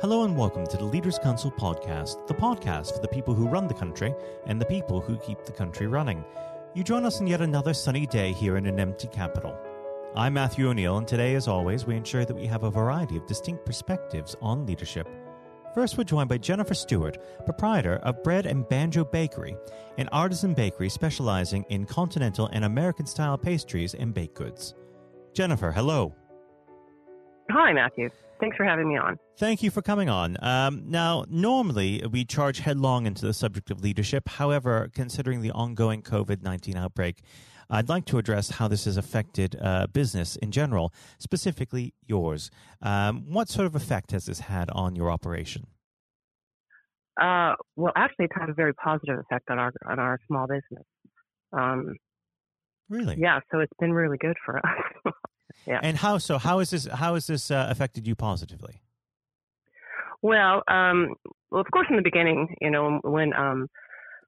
Hello and welcome to the Leaders Council podcast, the podcast for the people who run the country and the people who keep the country running. You join us on yet another sunny day here in an empty capital. I'm Matthew O'Neill, and today, as always, we ensure that we have a variety of distinct perspectives on leadership. First, we're joined by Jennifer Stewart, proprietor of Bread and Banjo Bakery, an artisan bakery specializing in continental and American style pastries and baked goods. Jennifer, hello. Hi, Matthew. Thanks for having me on. Thank you for coming on. Um, now, normally we charge headlong into the subject of leadership. However, considering the ongoing COVID 19 outbreak, I'd like to address how this has affected uh, business in general, specifically yours. Um, what sort of effect has this had on your operation? Uh, well, actually, it's had a very positive effect on our on our small business. Um, really? Yeah. So it's been really good for us. yeah. And how so? How is this? How has this uh, affected you positively? Well, um, well, of course, in the beginning, you know, when um,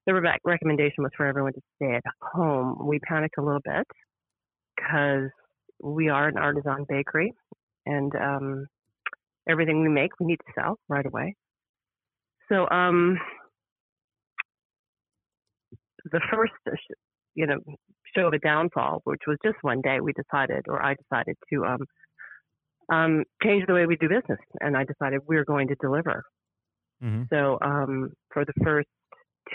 the re- recommendation was for everyone to stay at home, we panicked a little bit because we are an artisan bakery, and um, everything we make we need to sell right away. So, um, the first, you know, show of a downfall, which was just one day, we decided, or I decided to um, um, change the way we do business, and I decided we are going to deliver. Mm-hmm. So um, for the first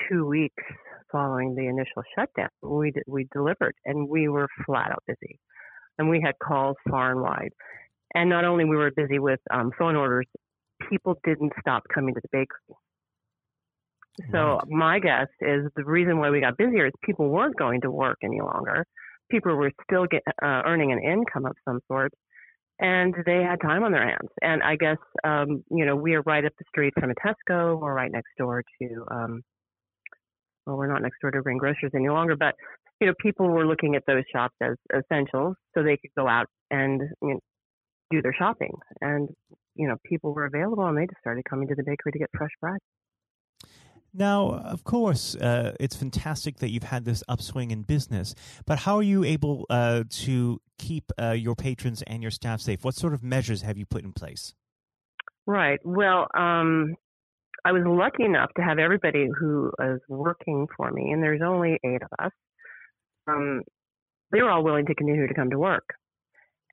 two weeks following the initial shutdown, we d- we delivered, and we were flat out busy, and we had calls far and wide. And not only we were busy with um, phone orders, people didn't stop coming to the bakery. So right. my guess is the reason why we got busier is people weren't going to work any longer. People were still get, uh, earning an income of some sort, and they had time on their hands. And I guess um, you know we are right up the street from a Tesco. We're right next door to um, well, we're not next door to Green Grocers any longer, but you know people were looking at those shops as essentials so they could go out and you know, do their shopping. And you know people were available, and they just started coming to the bakery to get fresh bread. Now, of course, uh, it's fantastic that you've had this upswing in business, but how are you able uh, to keep uh, your patrons and your staff safe? What sort of measures have you put in place? Right. Well, um, I was lucky enough to have everybody who was working for me, and there's only eight of us. Um, they were all willing to continue to come to work.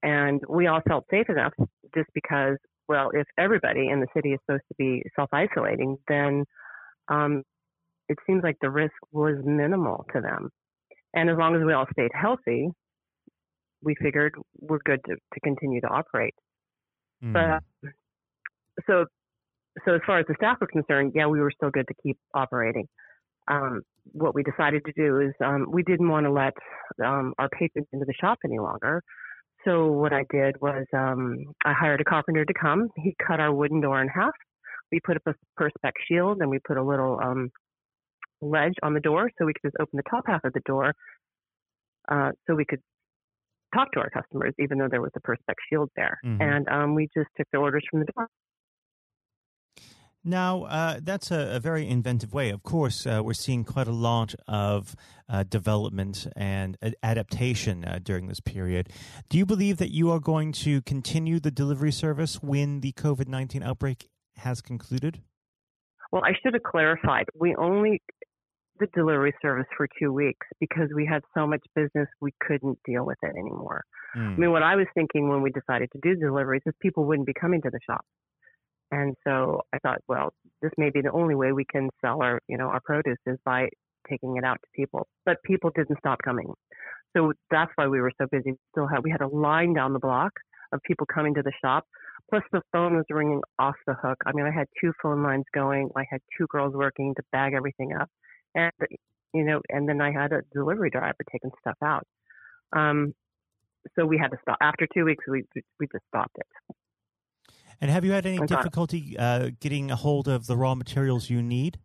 And we all felt safe enough just because, well, if everybody in the city is supposed to be self isolating, then um, it seems like the risk was minimal to them. And as long as we all stayed healthy, we figured we're good to, to continue to operate. Mm. But so, so as far as the staff were concerned, yeah, we were still good to keep operating. Um, what we decided to do is um, we didn't want to let um, our patrons into the shop any longer. So what I did was um, I hired a carpenter to come. He cut our wooden door in half we put up a perspex shield and we put a little um, ledge on the door so we could just open the top half of the door uh, so we could talk to our customers even though there was a perspex shield there. Mm-hmm. And um, we just took the orders from the door. Now, uh, that's a, a, very inventive way. Of course, uh, we're seeing quite a lot of uh, development and adaptation uh, during this period. Do you believe that you are going to continue the delivery service when the COVID 19 outbreak has concluded? Well, I should have clarified. We only the delivery service for two weeks because we had so much business we couldn't deal with it anymore. Mm. I mean, what I was thinking when we decided to do deliveries is people wouldn't be coming to the shop. And so I thought, well, this may be the only way we can sell our, you know, our produce is by taking it out to people. But people didn't stop coming. So that's why we were so busy. We still had we had a line down the block of people coming to the shop Plus, the phone was ringing off the hook. I mean, I had two phone lines going. I had two girls working to bag everything up, and you know, and then I had a delivery driver taking stuff out. Um, so we had to stop. After two weeks, we we just stopped it. And have you had any difficulty uh, getting a hold of the raw materials you need?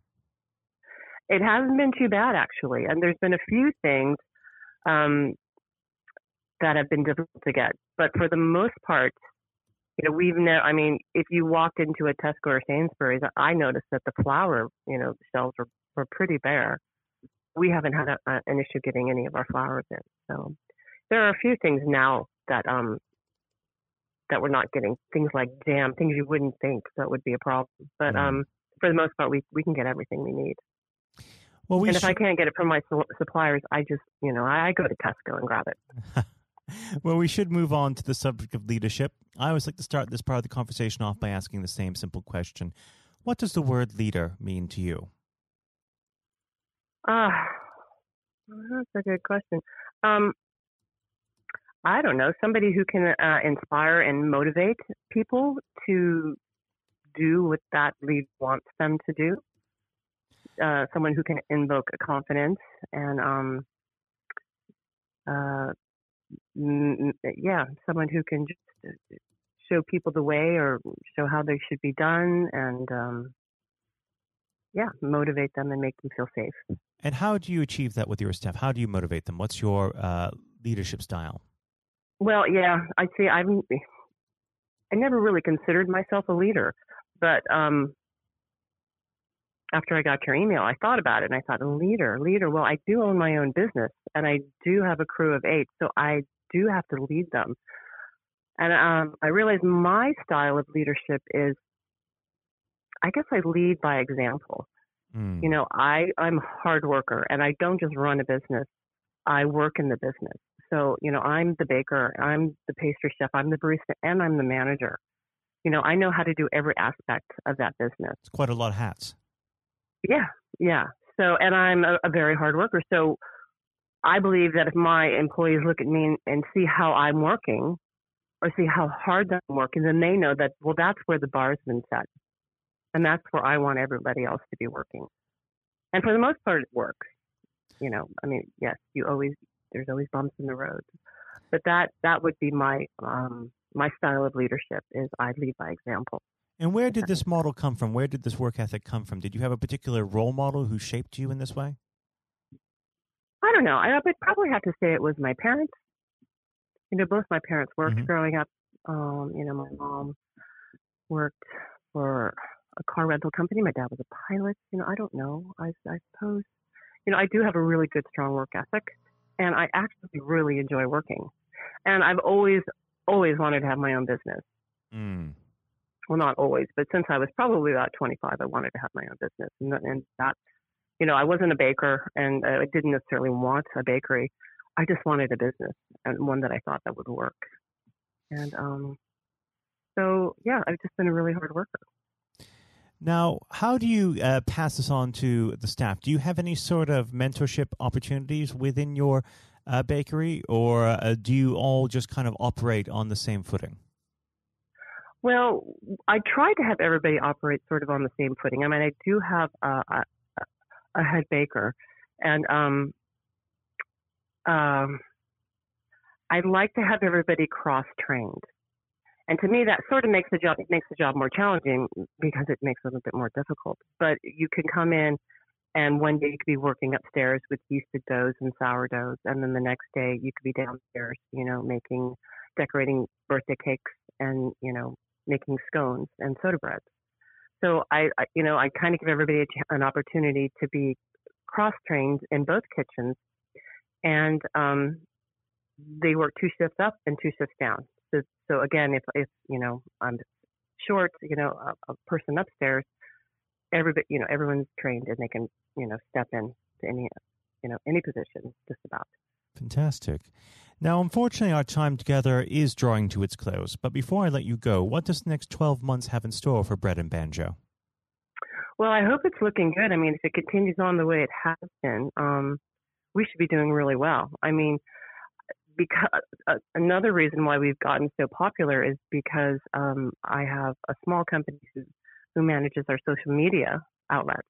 It hasn't been too bad actually, and there's been a few things um, that have been difficult to get, but for the most part, you know, we've never, I mean, if you walked into a Tesco or Sainsbury's, I noticed that the flour, you know, shelves were, were pretty bare. We haven't had a, a, an issue getting any of our flours in. So there are a few things now that um, that we're not getting things like jam, things you wouldn't think that would be a problem. But Mm. um, for the most part, we we can get everything we need. Well, we and if I can't get it from my su- suppliers, I just you know I, I go to Tesco and grab it. well, we should move on to the subject of leadership. I always like to start this part of the conversation off by asking the same simple question What does the word leader mean to you? Ah, that's a good question. Um, I don't know. Somebody who can uh, inspire and motivate people to do what that lead wants them to do. Uh, someone who can invoke a confidence and, um, uh, yeah, someone who can just uh, show people the way or show how they should be done and, um, yeah, motivate them and make them feel safe. And how do you achieve that with your staff? How do you motivate them? What's your uh, leadership style? Well, yeah, I see. I'm. I never really considered myself a leader, but um, after I got your email, I thought about it and I thought, leader, leader. Well, I do own my own business and I do have a crew of eight, so I do have to lead them. And um, I realize my style of leadership is, I guess I lead by example. Mm. You know, I I'm a hard worker and I don't just run a business. I work in the business. So, you know, I'm the baker, I'm the pastry chef, I'm the barista, and I'm the manager. You know, I know how to do every aspect of that business. It's quite a lot of hats. Yeah, yeah. So, and I'm a, a very hard worker. So, I believe that if my employees look at me and, see how I'm working, or see how hard I'm working, then they know that well, that's where the bar's been set, and that's where I want everybody else to be working. And for the most part, it works. You know, I mean, yes, you always there's always bumps in the road, but that that would be my um, my style of leadership is I lead by example. And where did this model come from? Where did this work ethic come from? Did you have a particular role model who shaped you in this way? I don't know. I would probably have to say it was my parents. You know, both my parents worked Mhm. growing up. Um, you know, my mom worked for a car rental company. My dad was a pilot. You know, I don't know. I, I suppose. You know, I do have a really good, strong work ethic, and I actually really enjoy working. And I've always, always wanted to have my own business. Mm. Well, not always, but since I was probably about 25, I wanted to have my own business, and, and that, you know, I wasn't a baker, and I didn't necessarily want a bakery. I just wanted a business and one that I thought that would work. And um, so, yeah, I've just been a really hard worker. Now, how do you uh, pass this on to the staff? Do you have any sort of mentorship opportunities within your uh, bakery, or uh, do you all just kind of operate on the same footing? Well, I try to have everybody operate sort of on the same footing. I mean, I do have a, a, head baker, and um, um, I'd like to have everybody cross trained. And to me, that sort of makes the job makes the job more challenging because it makes it a bit more difficult. But you can come in, and one day you could be working upstairs with yeasted doughs and sourdoughs, and then the next day you could be downstairs, you know, making decorating birthday cakes and you know making scones and soda breads. So I, I you know, I kind of give everybody an opportunity to be cross trained in both kitchens, and um, they work two shifts up and two shifts down. So, so again, if if you know I'm short, you know, a, a person upstairs, everybody, you know, everyone's trained and they can you know step in to any you know any position just about. Fantastic. Now, unfortunately, our time together is drawing to its close. But before I let you go, what does the next 12 months have in store for Bread and Banjo? Well, I hope it's looking good. I mean, if it continues on the way it has been, um, we should be doing really well. I mean, because uh, another reason why we've gotten so popular is because um, I have a small company who, who manages our social media outlets,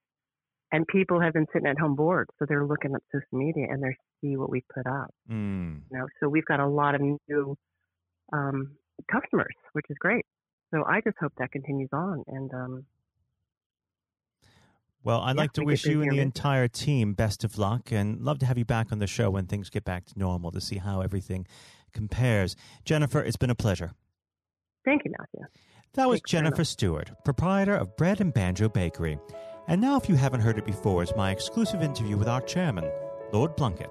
and people have been sitting at home bored, so they're looking at social media and they see what we put up. Mm. You know, so we've got a lot of new um, customers, which is great. So I just hope that continues on, and um, Well, I'd Yeah, like to wish you and the entire team best of luck and love to have you back on the show when things get back to normal to see how everything compares. Jennifer, it's been a pleasure. thank you, Matthew. That was Thanks very Jennifer Stewart, proprietor of Bread and Banjo Bakery. And now, if you haven't heard it before, is my exclusive interview with our chairman, Lord Blunkett.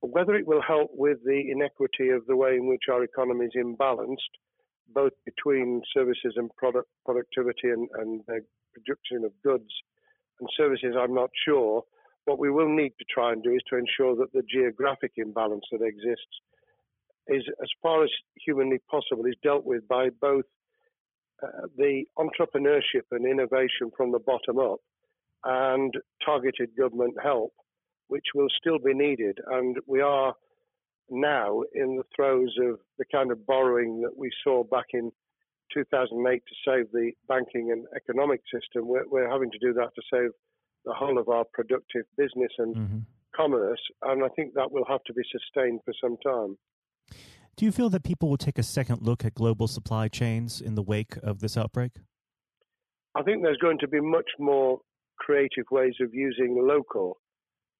Whether it will help with the inequity of the way in which our economy is imbalanced, both between services and product productivity and, and production of goods and services, I'm not sure. What we will need to try and do is to ensure that the geographic imbalance that exists is, as far as humanly possible, is dealt with by both uh, the entrepreneurship and innovation from the bottom up and targeted government help, which will still be needed. And we are now in the throes of the kind of borrowing that we saw back in 2008 to save the banking and economic system. We're, we're having to do that to save the whole of our productive business and mm-hmm. commerce, and I think that will have to be sustained for some time. Do you feel that people will take a second look at global supply chains in the wake of this outbreak? I think there's going to be much more creative ways of using local